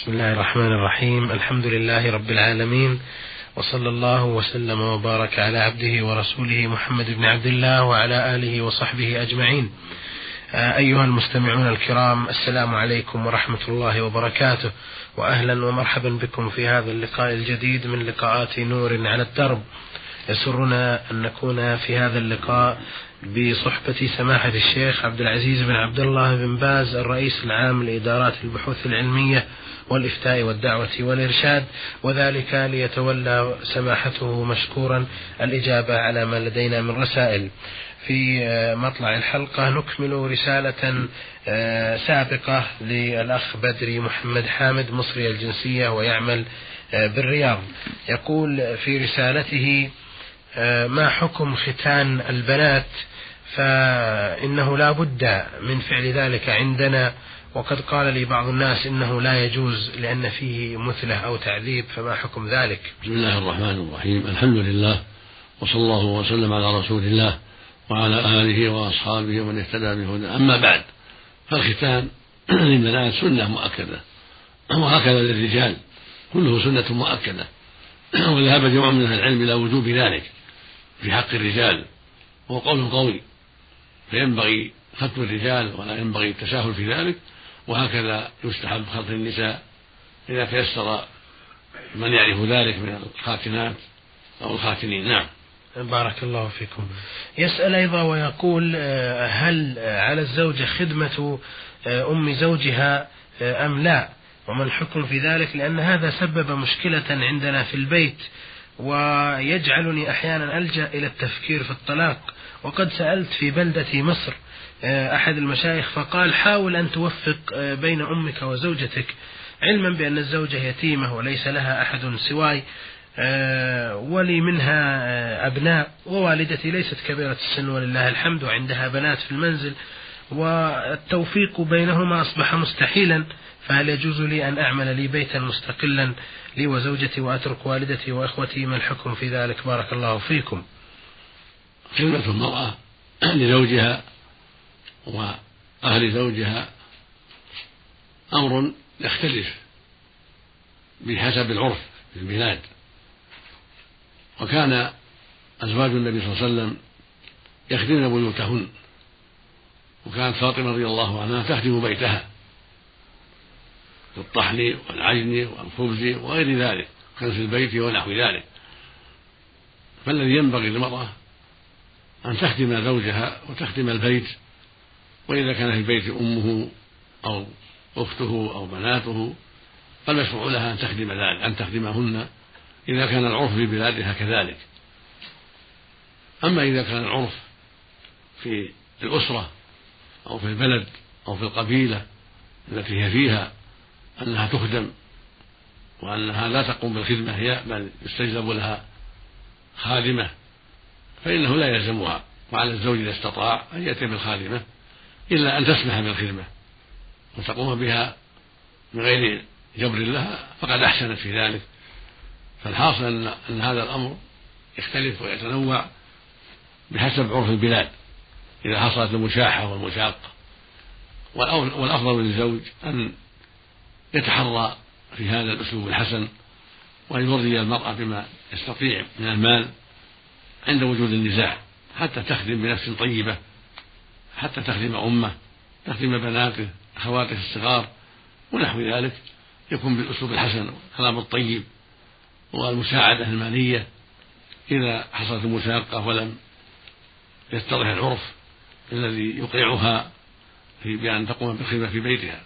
بسم الله الرحمن الرحيم الحمد لله رب العالمين وصلى الله وسلم وبارك على عبده ورسوله محمد بن عبد الله وعلى اله وصحبه اجمعين. آه، ايها المستمعون الكرام السلام عليكم ورحمه الله وبركاته واهلا ومرحبا بكم في هذا اللقاء الجديد من لقاءات نور على الدرب. يسرنا ان نكون في هذا اللقاء بصحبة سماحة الشيخ عبد العزيز بن عبد الله بن باز الرئيس العام لإدارات البحوث العلمية والإفتاء والدعوة والإرشاد وذلك ليتولى سماحته مشكورا الإجابة على ما لدينا من رسائل. في مطلع الحلقة نكمل رسالة آه، سابقة للأخ بدري محمد حامد مصري الجنسية ويعمل آه، بالرياض. يقول في رسالته آه، ما حكم ختان البنات؟ فإنه لا بد من فعل ذلك عندنا وقد قال لي بعض الناس إنه لا يجوز لأن فيه مثلة أو تعذيب فما حكم ذلك؟ بسم الله الرحمن الرحيم. الحمد لله وصلى الله وسلم على رسول الله وعلى آله وأصحابه ومن اهتدى بهدى أما بعد فالختان للبنات سنة مؤكدة وهكذا للرجال كله سنة مؤكدة. وذهب جمع من أهل العلم إلى وجوب ذلك في حق الرجال. وهو قول قوي فينبغي ختم الرجال ولا ينبغي التساهل في ذلك. وهكذا يستحب خلط النساء إذا تيسر من يعرف ذلك من الخاتنات أو الخاتنين نعم. بارك الله فيكم. يسأل أيضا ويقول آه، هل على الزوجة خدمة آه، أم زوجها آه، أم لا؟ وما الحكم في ذلك؟ لأن هذا سبب مشكلة عندنا في البيت ويجعلني أحيانا ألجأ إلى التفكير في الطلاق. وقد سألت في بلدة مصر أحد المشايخ فقال حاول أن توفق آه، بين أمك وزوجتك علما بأن الزوجة يتيمة وليس لها أحد سواي آه، ولي منها أبناء ووالدتي ليست كبيرة السن ولله الحمد وعندها بنات في المنزل والتوفيق بينهما أصبح مستحيلا فهل يجوز لي أن أعمل لي بيتا مستقلا لي وزوجتي وأترك والدتي وإخوتي؟ ما الحكم في ذلك؟ بارك الله فيكم. خدمة المرأة لزوجها وأهل زوجها أمر يختلف بحسب العرف في البلاد. وكان أزواج النبي صلى الله عليه وسلم يخدمن بيوتهن. وكانت فاطمة رضي الله عنها تخدم بيتها بالطحن والعجن والخبز وغير ذلك كنس البيت ونحو ذلك. فالذي ينبغي للمرأة أن تخدم زوجها وتخدم البيت وإذا كان في البيت أمه أو أخته أو بناته فالمشروع لها أن تخدم ذلك أن تخدمهن إذا كان العرف في بلادها كذلك. أما إذا كان العرف في الأسرة أو في البلد أو في القبيلة التي هي فيها أنها تخدم وأنها لا تقوم بالخدمة هي بل يستجلب لها خادمة فإنه لا يلزمها وعلى الزوج إذا استطاع أن يأتي بالخادمة. إلا أن تسمح بالخدمة وتقوم بها من غير جبر لها فقد أحسنت في ذلك. فالحاصل أن, أن هذا الأمر يختلف ويتنوع بحسب عرف البلاد إذا حصلت المشاحة والمشاقة. والأفضل للزوج أن يتحرى في هذا الأسلوب الحسن وأن يرضي المرأة بما يستطيع من المال عند وجود النزاع حتى تخدم بنفس طيبة. حتى تخدم أمه تخدم بناته أخواته الصغار ونحو ذلك يكون بالأسلوب الحسن والكلام الطيب والمساعدة المالية إذا حصلت المشاقة ولم يتضح العرف الذي يقنعها في بأن تقوم بالخدمة في بيتها.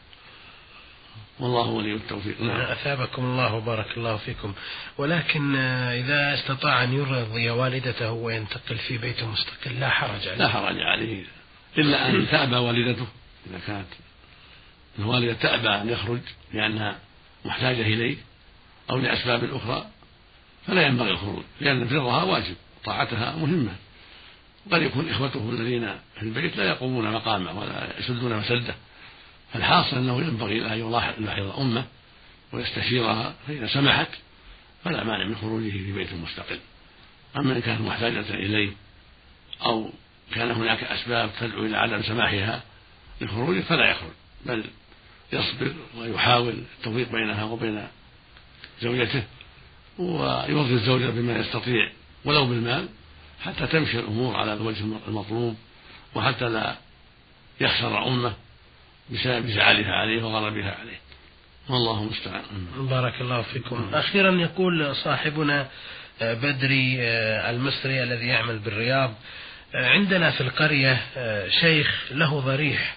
والله ولي التوفيق. نعم. أثابكم الله وبارك الله فيكم. ولكن إذا استطاع أن يرضي والدته وينتقل في بيت مستقل لا حرج عليه. لا حرج عليه. إلا أن تأبى والدته. إذا كانت الوالدة تأبى أن يخرج لأنها محتاجة إليه أو لأسباب أخرى فلا ينبغي الخروج لأن برها واجب طاعتها مهمة. قد يكون إخوته الذين في البيت لا يقومون مقامه ولا يسدون مسدة فالحاصل أنه ينبغي أن يلاحظ أمه ويستشيرها فإذا سمحت فلا مانع من خروجه في بيت مستقل. أما إن كانت محتاجة إليه أو كان هناك أسباب تدعو إلى عدم سماحها للخروج فلا يخرج بل يصبر ويحاول التوفيق بينها وبين زوجته ويوظف الزوجة بما يستطيع ولو بالمال حتى تمشي الأمور على الوجه المطلوب وحتى لا يخسر أمه بسبب زعلها عليه وغضبها عليه. والله المستعان. بارك الله فيكم. أخيرا يقول صاحبنا آه، بدري آه، المصري الذي يعمل بالرياض عندنا في القرية شيخ له ضريح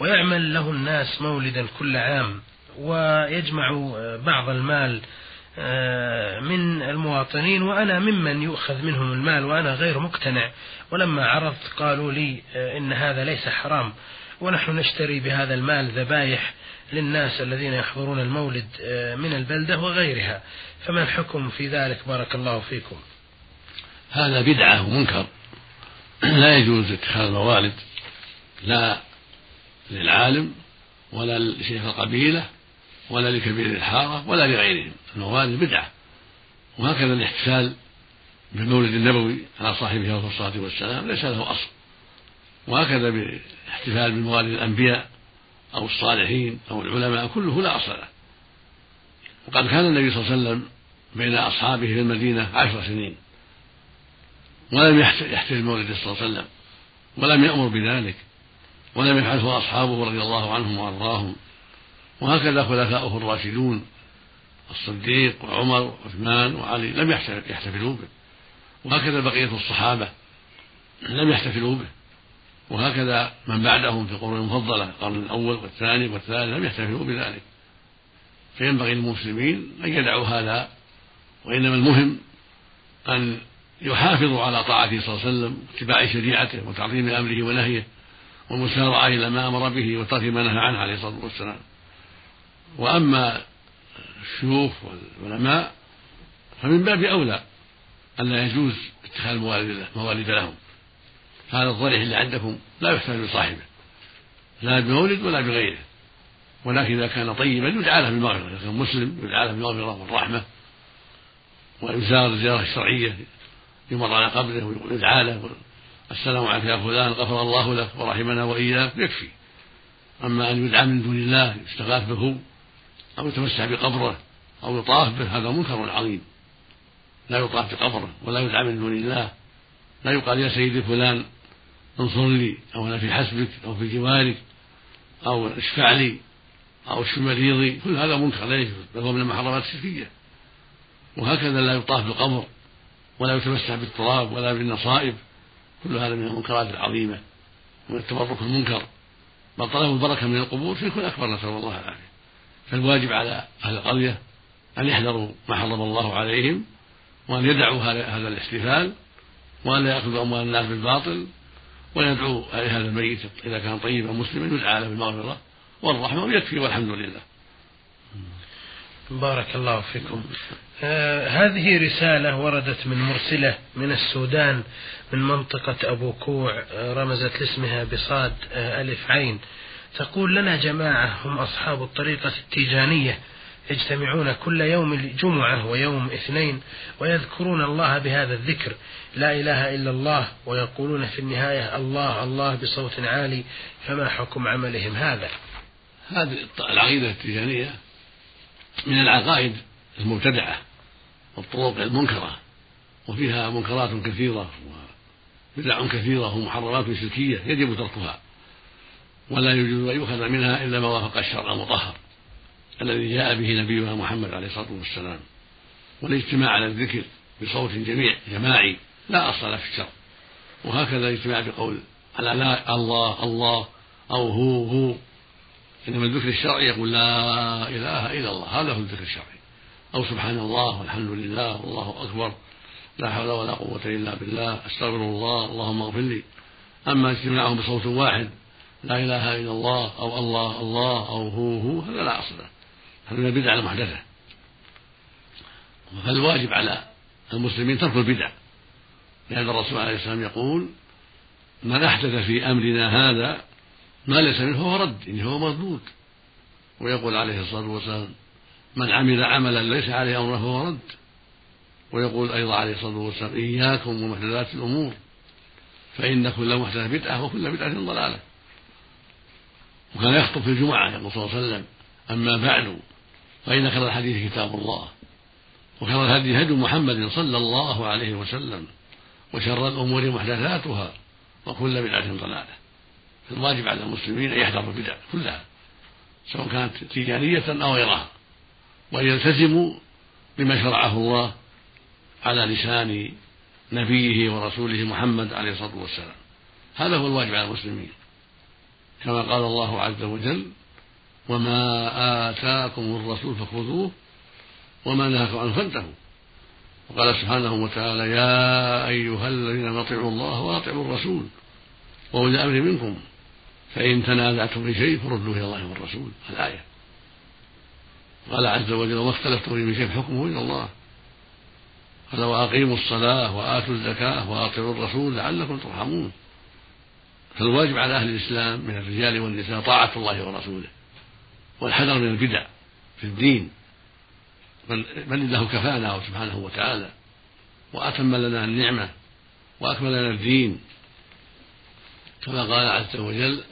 ويعمل له الناس مولدا كل عام ويجمع بعض المال من المواطنين وأنا ممن يؤخذ منهم المال وأنا غير مقتنع. ولما عرضت قالوا لي إن هذا ليس حرام ونحن نشتري بهذا المال ذبايح للناس الذين يحضرون المولد آه، من البلدة وغيرها. فما الحكم في ذلك؟ بارك الله فيكم. هذا بدعة ومنكر. لا يجوز اتخاذ الموالد لا للعالم ولا لشيخ القبيلة ولا لكبير الحارة ولا لغيرهم. الموالد بدعة. وهكذا الاحتفال بالمولد النبوي على صاحبه عليه الصلاة والسلام ليس له أصل. وهكذا بالاحتفال بموالد الأنبياء أو الصالحين أو العلماء كله لا أصل له. وقد كان النبي صلى الله عليه وسلم بين أصحابه في المدينة عشر سنين. ولم يحتفل مولده صلى الله عليه وسلم ولم يأمر بذلك ولم يفعله أصحابه رضي الله عنهم وأرضاهم. وهكذا خلفاؤه الراشدون الصديق وعمر وعثمان وعلي لم يحتفلوا به. وهكذا بقية الصحابة لم يحتفلوا به. وهكذا من بعدهم في القرون المفضلة القرن الأول والثاني والثالث لم يحتفلوا بذلك. فينبغي للمسلمين أن يدعوا هذا وإنما المهم أن يحافظوا على طاعته صلى الله عليه وسلم واتباع شريعته وتعظيم أمره ونهيه والمسارعة إلى ما أمر به وترك ما نهى عنه عليه الصلاة والسلام. وأما الشيوخ والعلماء فمن باب أولى أن لا يجوز اتخاذ موالد لهم. هذا الضريح اللي عندكم لا يحتاج بصاحبه لا بمولد ولا بغيره. ولكن إذا كان طيبا يدعى له بالمغفرة إذا كان مسلم يدعى له بالمغفرة والرحمة ويزار الزيارة الشرعية يمر على قبره ويدعى له السلام عليك يا فلان غفر الله لك ورحمنا وإياك. يكفي. أما أن يدعى من دون الله يستغاث به أو يتمسح بقبره أو يطاف به هذا منكر عظيم. لا يطاف بقبره ولا يدعى من دون الله. لا يقال يا سيدي فلان انصر لي أو أنا في حسبك أو في جوارك أو اشفع لي أو اشف مريضي. كل هذا منكر لا يجوز بل هو من المحرمات الشركية وهكذا لا يطاف بالقبر ولا يتمسح بالتراب ولا بالنصائب. كل هذا من المنكرات العظيمة ومن التبرك المنكر. بل طلب البركة من القبور شرك أكبر نسأل الله العافية. فالواجب على أهل القرية أن يحذروا ما حرم الله عليهم وأن يدعوا هذا الاحتفال وأن لا يأخذ أموال الناس بالباطل ويدعو هذا الميت إذا كان طيبا مسلما يدعى له بالمغفرة والرحمة ويكفي والحمد لله. بارك الله فيكم. آه هذه رسالة وردت من مرسلة من السودان من منطقة أبو كوع آه رمزت لاسمها بصاد آه ألف عين. تقول لنا جماعة هم أصحاب الطريقة التيجانية يجتمعون كل يوم جمعة ويوم اثنين ويذكرون الله بهذا الذكر. لا إله إلا الله ويقولون في النهاية الله الله بصوت عالي فما حكم عملهم هذا؟ هذه العقيدة التجانية من العقائد المبتدعة والطرق المنكرة وفيها منكرات كثيرة وبدع كثيرة ومحرمات شركية يجب تركها ولا يجوز أن يؤخذ منها إلا ما وافق الشرع المطهر الذي جاء به نبينا محمد عليه الصلاة والسلام. والاجتماع على الذكر بصوت جميع جماعي لا أصل له في الشرع. وهكذا الاجتماع بقول على لا الله الله أو هو هو. إنما الذكر الشرعي يقول لا إله إلا الله. هذا هو الذكر الشرعي. أو سبحان الله والحمد لله والله أكبر. لا حول ولا قوة إلا بالله. أستغفر الله. اللهم اغفر لي. أما اجتماعهم بصوت واحد لا إله إلا الله أو الله الله أو هو هو هذا لا أصل له. هذا من البدع المحدثة. فالواجب على المسلمين ترك البدع. لأن الرسول عليه السلام يقول من أحدث في أمرنا هذا ما ليس منه فهو رد إن هو مردود ويقول عليه الصلاة والسلام من عمل عملا ليس عليه أمره فهو رد. ويقول أيضا عليه الصلاة والسلام إياكم ومحدثات الأمور فإن كل محدثة بدعة وكل بدعة ضلالة. وكان يخطب في الجمعة يقول صلى الله عليه وسلم أما بعد فإن خير الحديث كتاب الله وخير الهدي هدي محمد صلى الله عليه وسلم وشر الأمور محدثاتها وكل بدعة ضلالة. الواجب على المسلمين أن يحذروا البدع كلها سواء كانت تجارية أو غيرها وأن يلتزموا بما شرعه الله على لسان نبيه ورسوله محمد عليه الصلاة والسلام. هذا هو الواجب على المسلمين. كما قال الله عز وجل وما آتاكم الرسول فخذوه وما نهاكم عنه فانتهوا وقال سبحانه وتعالى يا أيها الذين أطيعوا الله وأطيعوا الرسول وأولي الأمر منكم فإن تنازعتم في شيء فردوه إلى الله والرسول. الآية. قال عز وجل وما اختلفتم في شيء حكمه إلى الله. قال وأقيموا الصلاة وآتوا الزكاة وأطيعوا الرسول لعلكم ترحمون. فالواجب على أهل الإسلام من الرجال والنساء طاعة الله ورسوله والحذر من البدع في الدين. بل, بل الله كفانا سبحانه وتعالى. وأتم لنا النعمة وأكمل لنا الدين. كما قال عز وجل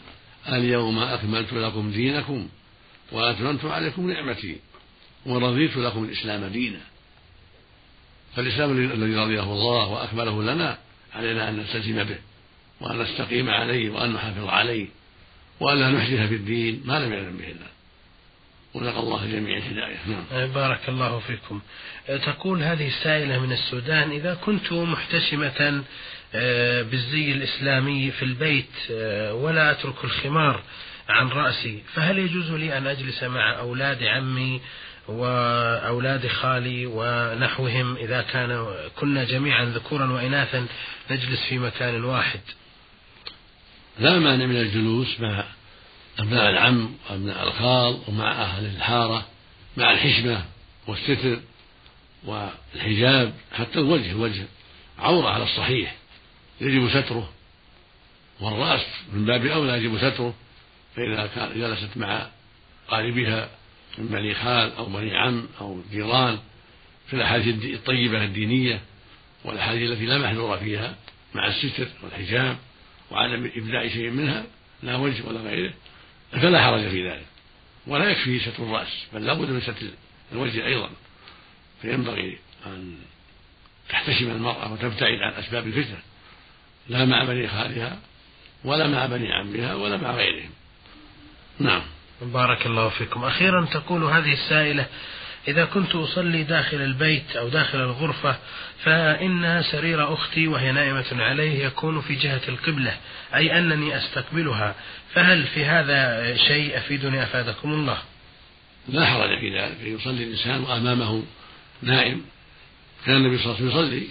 اليوم أكملت لكم دينكم وأتممت عليكم نعمتي ورضيت لكم الإسلام دينا. فالإسلام الذي رضيه الله وأكمله لنا علينا أن نلتزم به وأن نستقيم عليه وأن نحافظ عليه وأن لا نحدث في الدين ما لم يعلم به الله. ونسأل الله جميع الهداية. نعم. بارك الله فيكم. تقول هذه السائلة من السودان إذا كنت محتشمة بالزي الإسلامي في البيت ولا أترك الخمار عن رأسي. فهل يجوز لي أن أجلس مع أولاد عمي وأولاد خالي ونحوهم إذا كان كنا جميعا ذكورا وإناثا نجلس في مكان واحد؟ لا مانع من الجلوس مع أبناء العم وأبناء الخال ومع أهل الحارة مع الحشمة والستر والحجاب حتى الوجه الوجه عورة على الصحيح. يجب ستره. والرأس من باب أولى يجب ستره. فإذا كان جلست مع قاربها من بني خال أو بني عم أو جيران في الأحاديث الطيبة الدينية والأحاديث التي لا محذور فيها مع الستر والحجاب وعدم إبداء شيء منها لا وجه ولا غيره فلا حرج في ذلك. ولا يكفي ستر الرأس بل لابد من ستر الوجه أيضا. فينبغي أن تحتشم المرأة وتبتعد عن أسباب الفتنة. لا مع بني خالها ولا مع بني عمها ولا مع غيرهم. نعم. بارك الله فيكم. أخيرا تقول هذه السائلة إذا كنت أصلي داخل البيت أو داخل الغرفة فإن سرير أختي وهي نائمة عليه يكون في جهة القبلة أي أنني أستقبلها. فهل في هذا شيء أفيدني أفادكم الله؟ لا حرج في ذلك. يصلي الإنسان وأمامه نائم. كان النبي صلى الله عليه وسلم يصلي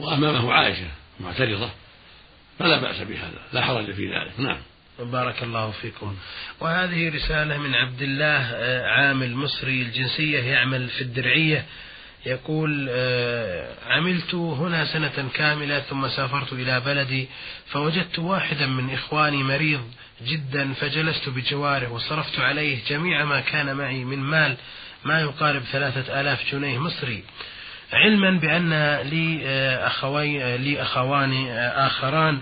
وأمامه عائشة معترضة. فلا بأس بهذا لا حرج في ذلك نعم. بارك الله فيكم. وهذه رسالة من عبد الله آه، عامل مصري الجنسية يعمل في الدرعية. يقول آه، عملت هنا سنة كاملة ثم سافرت إلى بلدي فوجدت واحدا من إخواني مريض جدا فجلست بجواره وصرفت عليه جميع ما كان معي من مال ما يقارب ثلاثة آلاف جنيه مصري. علما بأن لي آه، أخوي لي أخوان آخران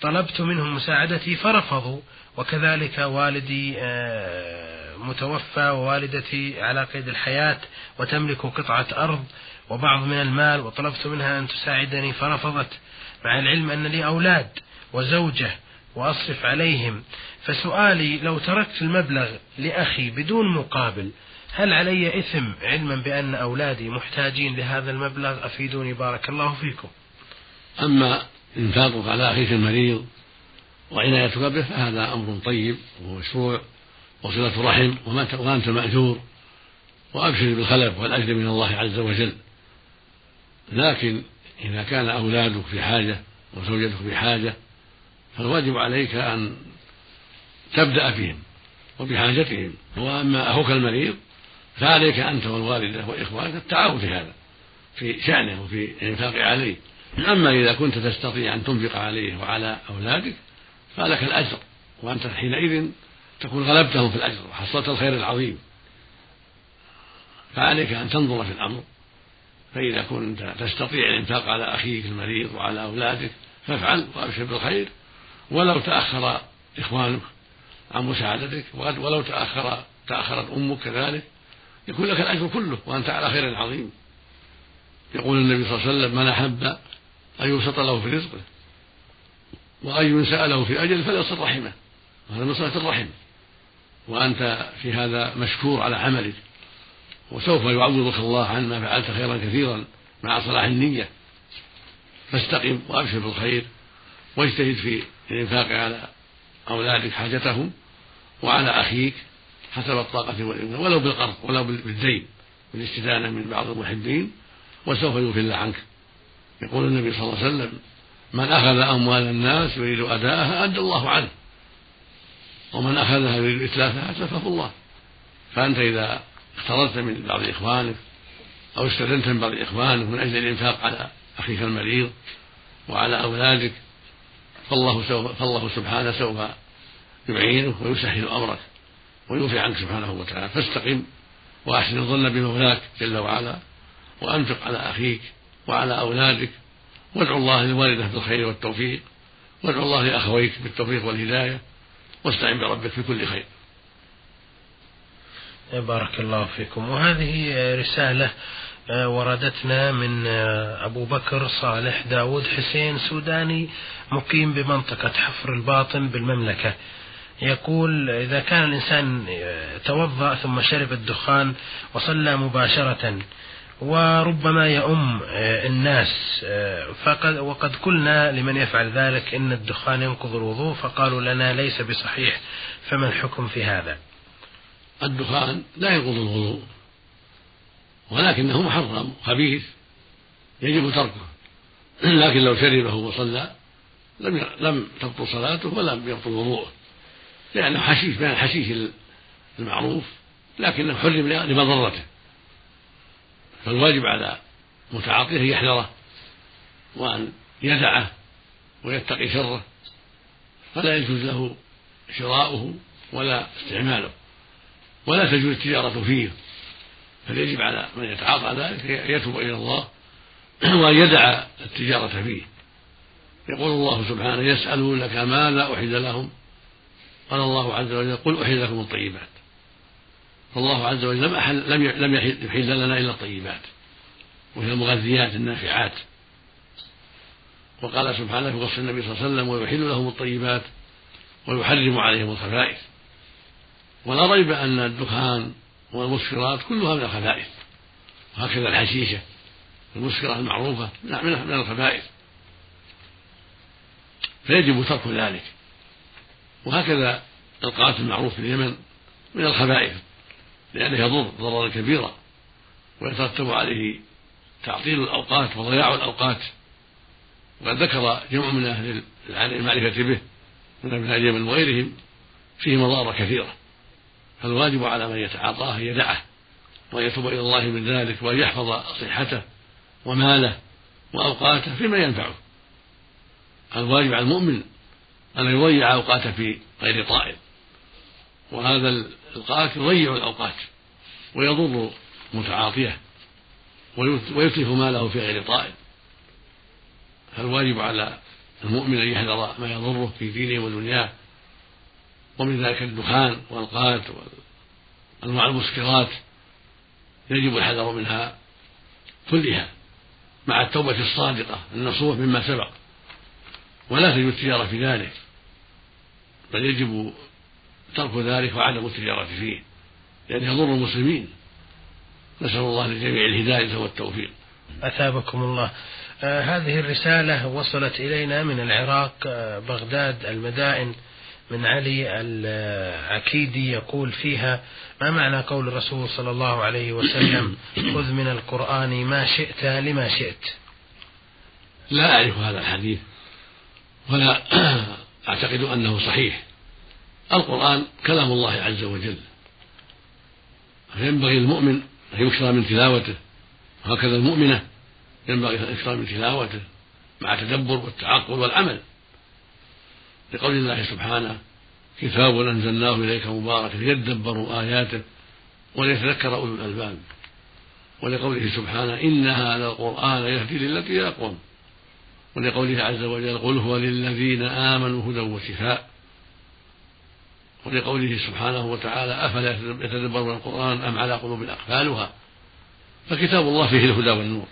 طلبت منهم مساعدتي فرفضوا وكذلك والدي آه، متوفى ووالدتي على قيد الحياة وتملك قطعة أرض وبعض من المال وطلبت منها أن تساعدني فرفضت مع العلم أن لي أولاد وزوجة وأصرف عليهم. فسؤالي لو تركت المبلغ لأخي بدون مقابل هل علي إثم علما بأن أولادي محتاجين لهذا المبلغ؟ أفيدوني بارك الله فيكم. أما إنفاقك على أخيك المريض وعنايتك به فهذا أمر طيب ومشروع وصلة رحم وأنت مأجور وأبشر بالخلف والأجر من الله عز وجل. لكن إذا كان أولادك في حاجة وزوجتك في حاجة فالواجب عليك أن تبدأ بهم وبحاجتهم. وأما أخوك المريض فعليك أنت والوالدة وإخوانك التعاون في هذا في شأنه وفي الإنفاق عليه. أما إذا كنت تستطيع أن تنفق عليه وعلى أولادك فلك الأجر وأنت حينئذ تكون غلبتهم في الأجر وحصلت الخير العظيم. فعليك أن تنظر في الأمر فإذا كنت تستطيع الإنفاق على أخيك المريض وعلى أولادك فافعل وأبشر بالخير. ولو تأخر إخوانك عن مساعدتك ولو تأخر تأخرت أمك كذلك يكون لك الأجر كله وأنت على خير عظيم. يقول النبي صلى الله عليه وسلم من أحب أن يبسط له في رزقه وأن ينسأ له في أجل فليصل رحمه. وهذا من صلة الرحم. وأنت في هذا مشكور على عملك. وسوف يعوضك الله عن ما فعلت خيرا كثيرا مع صلاح النية. فاستقم وأبشر بالخير واجتهد في الإنفاق على أولادك حاجتهم وعلى أخيك. حسب الطاقة والإمكان ولو بالقرض ولو بالدين بالاستدانة من بعض المحبين وسوف يغفر الله عنك. يقول النبي صلى الله عليه وسلم من أخذ أموال الناس يريد أداءها أدى الله عنه ومن أخذها يريد إتلافها أتلفه الله. فأنت إذا اقترضت من بعض إخوانك أو استدنت من بعض إخوانك من أجل الإنفاق على أخيك المريض وعلى أولادك فالله سوف فالله سبحانه سوف يعينك ويسهل أمرك. ويوفي عنك سبحانه وتعالى. فاستقم وأحسن الظن بمولاك جل وعلا وأنفق على أخيك وعلى أولادك. وادعو الله للوالدة بالخير والتوفيق. وادعو الله لأخويك بالتوفيق والهداية. واستعن بربك في كل خير. بارك الله فيكم. وهذه رسالة آه، وردتنا من آه، أبو بكر صالح داود حسين سوداني مقيم بمنطقة حفر الباطن بالمملكة. يقول إذا كان الإنسان توضأ ثم شرب الدخان وصلى مباشرة وربما يؤم الناس فقد وقد قلنا لمن يفعل ذلك إن الدخان ينقض الوضوء فقالوا لنا ليس بصحيح فما الحكم في هذا؟ الدخان لا ينقض الوضوء ولكنه محرم خبيث يجب تركه. لكن لو شربه وصلى لم لم تبطل صلاته ولم يبطل وضوءه. لأنه حشيش من الحشيش المعروف لكنه حرم لمضرته. فالواجب على متعاطيه أن يحذره وأن يدعه ويتقي شره فلا يجوز له شراؤه ولا استعماله ولا تجوز التجارة فيه. فيجب على من يتعاطى ذلك يتوب إلى الله وأن يدع التجارة فيه. يقول الله سبحانه يسألونك ماذا أحل لهم قال الله عز وجل قل أحل لكم الطيبات. فالله عز وجل لم أحل لم لم يحل لنا إلا الطيبات. وهي المغذيات النافعات. وقال سبحانه في وصف النبي صلى الله عليه وسلم ويحل لهم الطيبات ويحرم عليهم الخبائث. ولا ريب أن الدخان والمسكرات كلها من الخبائث. وهكذا الحشيشة المسكرة المعروفة من الخبائث. فيجب ترك ذلك. وهكذا القاتل المعروف في اليمن من الخبائث لأنه يضر ضررا كبيرا ويترتب عليه تعطيل الأوقات وضياع الأوقات. وقد ذكر جمع من أهل المعرفة به من أهل اليمن وغيرهم فيه مضار كثيرة. فالواجب على من يتعاطاه أن يدعه وأن يتوب إلى الله من ذلك وأن يحفظ صحته وماله وأوقاته فيما ينفعه. الواجب على المؤمن أن يضيع أوقاته في غير طائل وهذا القاتل يضيع الأوقات ويضر متعاطيه ويتلف ماله في غير طائل فالواجب على المؤمن أن يحذر ما يضره في دينه ودنياه. ومن ذلك الدخان والقات وأنواع المسكرات يجب الحذر منها كلها مع التوبة الصادقة النصوح مما سبق. ولا تجوز التجارة في ذلك. بل يجب ترك ذلك وعدم التجارة فيه لأنه يضر المسلمين. نسأل الله للجميع الهداية والتوفيق. أثابكم الله. آه هذه الرسالة وصلت إلينا من العراق آه بغداد المدائن من علي العكيدي يقول فيها ما معنى قول الرسول صلى الله عليه وسلم؟ خذ من القرآن ما شئت لما شئت. لا أعرف هذا الحديث ولا أعتقد أنه صحيح. القرآن كلام الله عز وجل. فينبغي المؤمن أن يكثر من تلاوته. وهكذا المؤمنة ينبغي أن يكثر من تلاوته مع تدبر والتعقل والعمل. لقول الله سبحانه كتاب أنزلناه إليك مبارك ليدبروا آياته وليتذكر أولو الألباب. ولقوله سبحانه إن هذا القرآن يهدي للتي هي أقوم. ولقوله عز وجل قل هو للذين آمنوا هدى وشفاء. ولقوله سبحانه وتعالى أفلا يتدبرون القرآن أم على قلوب أقفالها. فكتاب الله فيه الهدى والنور.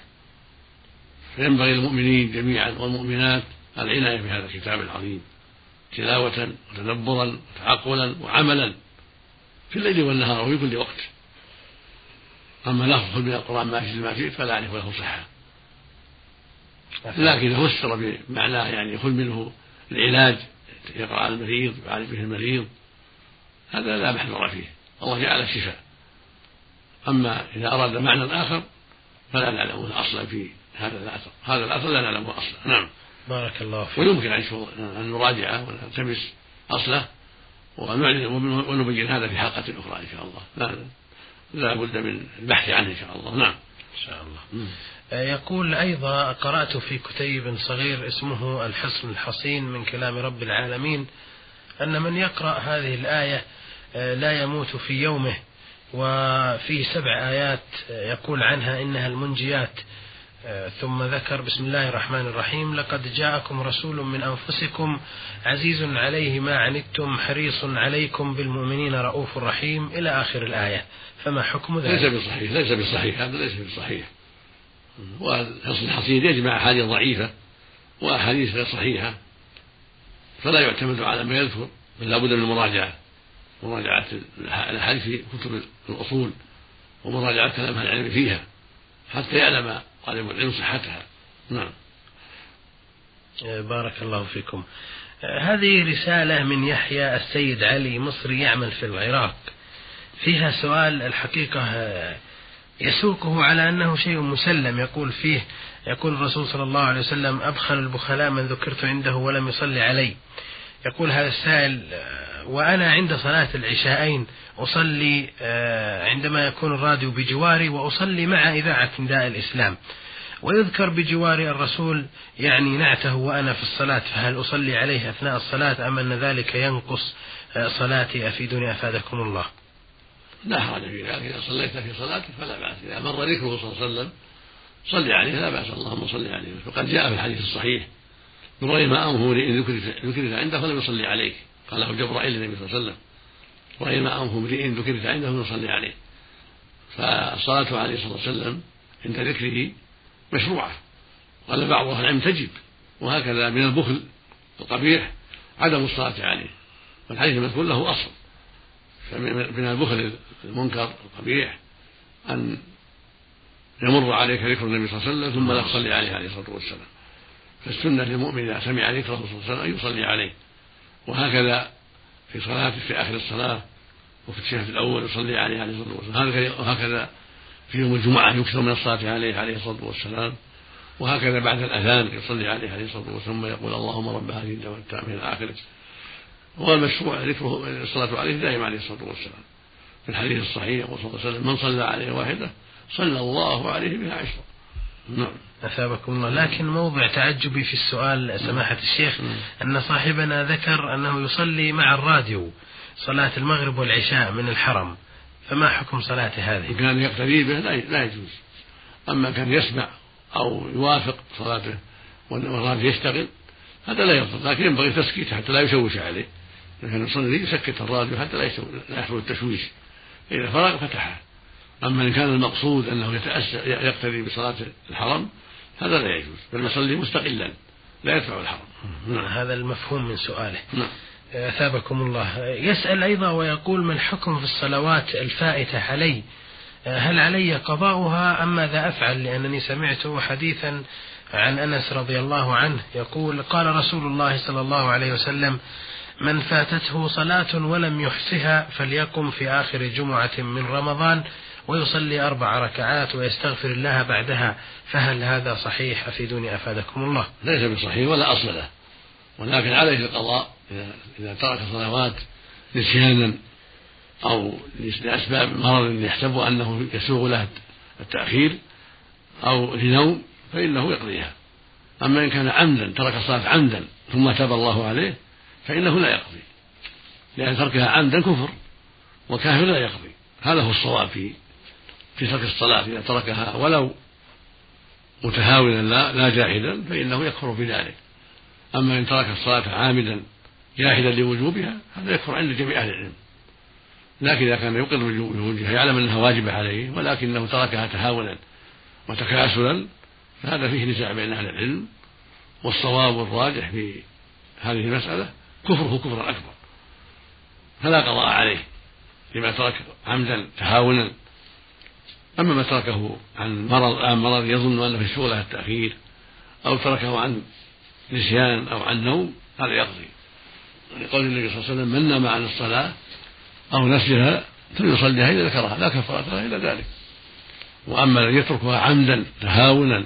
فينبغي للمؤمنين جميعا والمؤمنات العناية بهذا الكتاب العظيم تلاوة وتدبرا وتعقلا وعملا في الليل والنهار وفي كل وقت. أما لفظ من القرآن ما شئت ما شئت فلا أعرف له صحة. لكن فسر بمعناه يعني يخل منه العلاج يقرأ على المريض يعالج به المريض. هذا لا محذور فيه الله جعل الشفاء. أما إذا أراد معنى آخر فلا نعلمه أصلا في هذا الأثر. هذا الأثر لا نعلمه أصلا نعم. بارك الله فيك. ويمكن أن نراجعه ونلتمس أصله ونبين هذا في حلقة أخرى إن شاء الله. لا لا بد من البحث عنه إن شاء الله. نعم. إن شاء الله. يقول أيضا قرأت في كتيب صغير اسمه الحصن الحصين من كلام رب العالمين أن من يقرأ هذه الآية آه، لا يموت في يومه وفيه سبع آيات آه، يقول عنها إنها المنجيات. ثم ذكر بسم الله الرحمن الرحيم لقد جاءكم رسول من أنفسكم عزيز عليه ما عنتم حريص عليكم بالمؤمنين رؤوف رحيم إلى آخر الآية. فما حكم ذلك؟ ليس بصحيح ليس بصحيح هذا ليس بصحيح. والحصن الحصير يجمع أحاديث ضعيفة وأحاديث غير صحيحة فلا يعتمد على ما يذكر بل لابد من المراجعة مراجعة الأحاديث في كتب الأصول ومراجعة كلام أهل العلم فيها حتى يعلم طالب العلم صحتها. نعم. بارك الله فيكم. هذه رسالة من يحيى السيد علي مصري يعمل في العراق. فيها سؤال الحقيقة يسوقه على أنه شيء مسلم يقول فيه يقول الرسول صلى الله عليه وسلم أبخل البخلاء من ذكرت عنده ولم يصلي علي. يقول هذا السائل وأنا عند صلاة العشاءين أصلي آه، عندما يكون الراديو بجواري وأصلي مع إذاعة نداء الإسلام. ويذكر بجواري الرسول يعني نعته وأنا في الصلاة فهل أصلي عليه أثناء الصلاة أم أن ذلك ينقص آه، صلاتي؟ أفيدني أفادكم الله. لا حرج في ذلك. إذا صليت في صلاتك فلا بأس. إذا مر ذكره صلى الله عليه وسلم صلي عليه لا بأس. اللهم صل عليه. وقد جاء في الحديث الصحيح رأي ما أمه ذكرت, عنده فلم يصلي عليك. قاله جبرائيل للنبي صلى الله عليه وسلم ما أمه امرئ ذكرت عنده فلم يصلي عليه فالصلاة عليه الصلاة والسلام عند ذكره مشروعة. قال بعض أهل العلم تجب وهكذا من البخل القبيح عدم الصلاة عليه. والحديث المذكور له أصل. فمن البخل المنكر القبيح أن يمر عليك ذكر النبي صلى الله عليه وسلم ثم لا تصلي عليه عليه الصلاة والسلام. فالسنة للمؤمن إذا سمع ذكره صلى الله عليه وسلم أن يصلي عليه. وهكذا في صلاته في آخر الصلاة وفي الشهر الأول يصلي عليه عليه الصلاة والسلام. وهكذا في يوم الجمعة يكثر من الصلاة عليه عليه الصلاة والسلام. وهكذا بعد الأذان يصلي عليه عليه الصلاة والسلام ثم يقول اللهم رب هذه الدعوة التامة إلى آخرة. والمشروع ذكره الصلاة عليه دائما عليه الصلاة والسلام. في الحديث الصحيح يقول صلى الله عليه وسلم من صلى عليه واحدة صلى الله عليه بها عشرة. نعم. أثابكم الله. لكن موضع تعجبي في السؤال سماحة الشيخ أن صاحبنا ذكر أنه يصلي مع الراديو صلاة المغرب والعشاء من الحرم. فما حكم صلاته هذه؟ كان يقتدي به لا يجوز. أما كان يسمع أو يوافق صلاته والراديو يشتغل هذا لا يضر لكن ينبغي تسكيته حتى لا يشوش عليه. إذا كان يصلي يسكت الراديو حتى لا لا يحصل التشويش. إذا فرغ فتحه. أما إن كان المقصود أنه يتأسى يقتدي بصلاة الحرم هذا لا يجوز. بل يصلي مستقلا. لا يدفع الحرم. نعم. هذا المفهوم من سؤاله. نعم. أثابكم الله. يسأل أيضا ويقول ما الحكم في الصلوات الفائتة علي؟ هل علي قضاؤها أم ماذا أفعل؟ لأنني سمعت حديثا عن أنس رضي الله عنه يقول قال رسول الله صلى الله عليه وسلم من فاتته صلاة ولم يحسها فليقم في آخر جمعة من رمضان ويصلي أربع ركعات ويستغفر الله بعدها. فهل هذا صحيح؟ أفيدوني أفادكم الله. ليس بصحيح ولا أصل له. ولكن عليه القضاء إذا ترك صلوات نسيانا أو لأسباب مرض يحسب أنه يسوغ له التأخير أو لنوم فإنه يقضيها. أما إن كان عمدا ترك الصلاة عمدا ثم تاب الله عليه فإنه لا يقضي لأن تركها عمدا كفر وكافر لا يقضي. هذا هو الصواب في في ترك الصلاة. إذا تركها ولو متهاونا لا لا جاهلا فإنه يكفر بذلك. أما إن ترك الصلاة عامدا جاحدا لوجوبها هذا يكفر عند جميع أهل العلم. لكن إذا كان يقر بوجوبها يعلم أنها واجبة عليه ولكنه تركها تهاونا وتكاسلا فهذا فيه نزاع بين أهل العلم والصواب الراجح في هذه المسألة كفره كفرا أكبر. فلا قضاء عليه لما ترك عمدا تهاونا. أما ما تركه عن مرض عن مرض يظن أنه في الشغلة التأخير أو تركه عن نسيان أو عن نوم هذا يقضي. لقول النبي صلى الله عليه وسلم من نام عن الصلاة أو نسيها فليصليها إذا ذكرها. لا كفارة إلا ذلك. وأما الذي يتركها عمدا تهاونا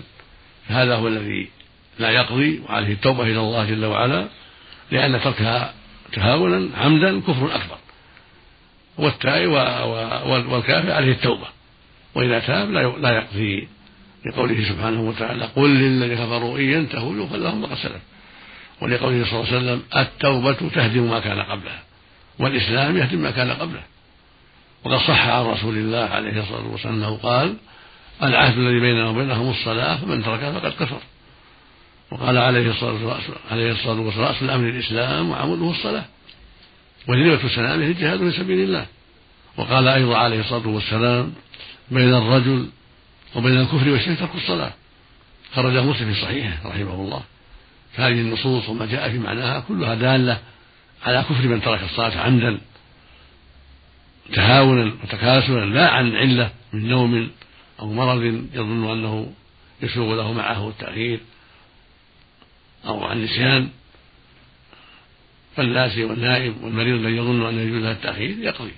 فهذا هو الذي لا يقضي وعليه التوبة إلى الله جل وعلا. لأن تركها تهاونا عمدا كفر أكبر. والتائب والكافر عليه التوبة. وإذا تاب لا يقضي لقوله سبحانه وتعالى قل للذين كفروا إن ينتهوا يغفر لهم ما سلف. ولقوله صلى الله عليه وسلم التوبة تهدم ما كان قبلها. والإسلام يهدم ما كان قبله. وقد صح عن رسول الله عليه الصلاة والسلام أنه قال العهد الذي بيننا وبينهم الصلاة فمن تركها فقد كفر. وقال عليه الصلاة والسلام رأس الأمر الإسلام وعمله الصلاة. وذروة سلامه الجهاد في سبيل الله. وقال أيضا عليه الصلاة والسلام بين الرجل وبين الكفر والشرك ترك الصلاة. خرجه مسلم في صحيحه رحمه الله. فهذه النصوص وما جاء في معناها كلها دالة على كفر من ترك الصلاة عمدا تهاونا وتكاسلا لا عن علة من نوم أو مرض يظن أنه يسوغ له معه التأخير. أو عن نسيان فالناسي والنائم والمريض الذي يظن أنه يجوز له التأخير يقضي.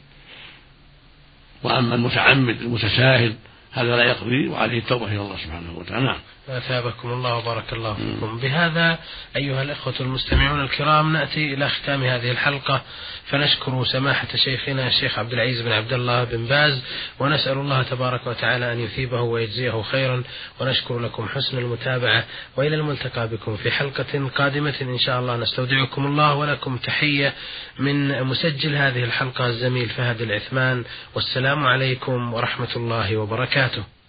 وأما المتعمد المتساهل هذا لا يقضي وعليه التوبة إلى الله سبحانه وتعالى. نعم. أثابكم الله وبارك الله فيكم. بهذا أيها الإخوة المستمعون الكرام نأتي إلى ختام هذه الحلقة. فنشكر سماحة شيخنا الشيخ عبد العزيز بن عبد الله بن باز ونسأل الله تبارك وتعالى أن يثيبه ويجزيه خيرا. ونشكر لكم حسن المتابعة. وإلى الملتقى بكم في حلقة قادمة. إن شاء الله نستودعكم الله ولكم تحية من مسجل هذه الحلقة الزميل فهد العثمان. والسلام عليكم ورحمة الله وبركاته. peccato.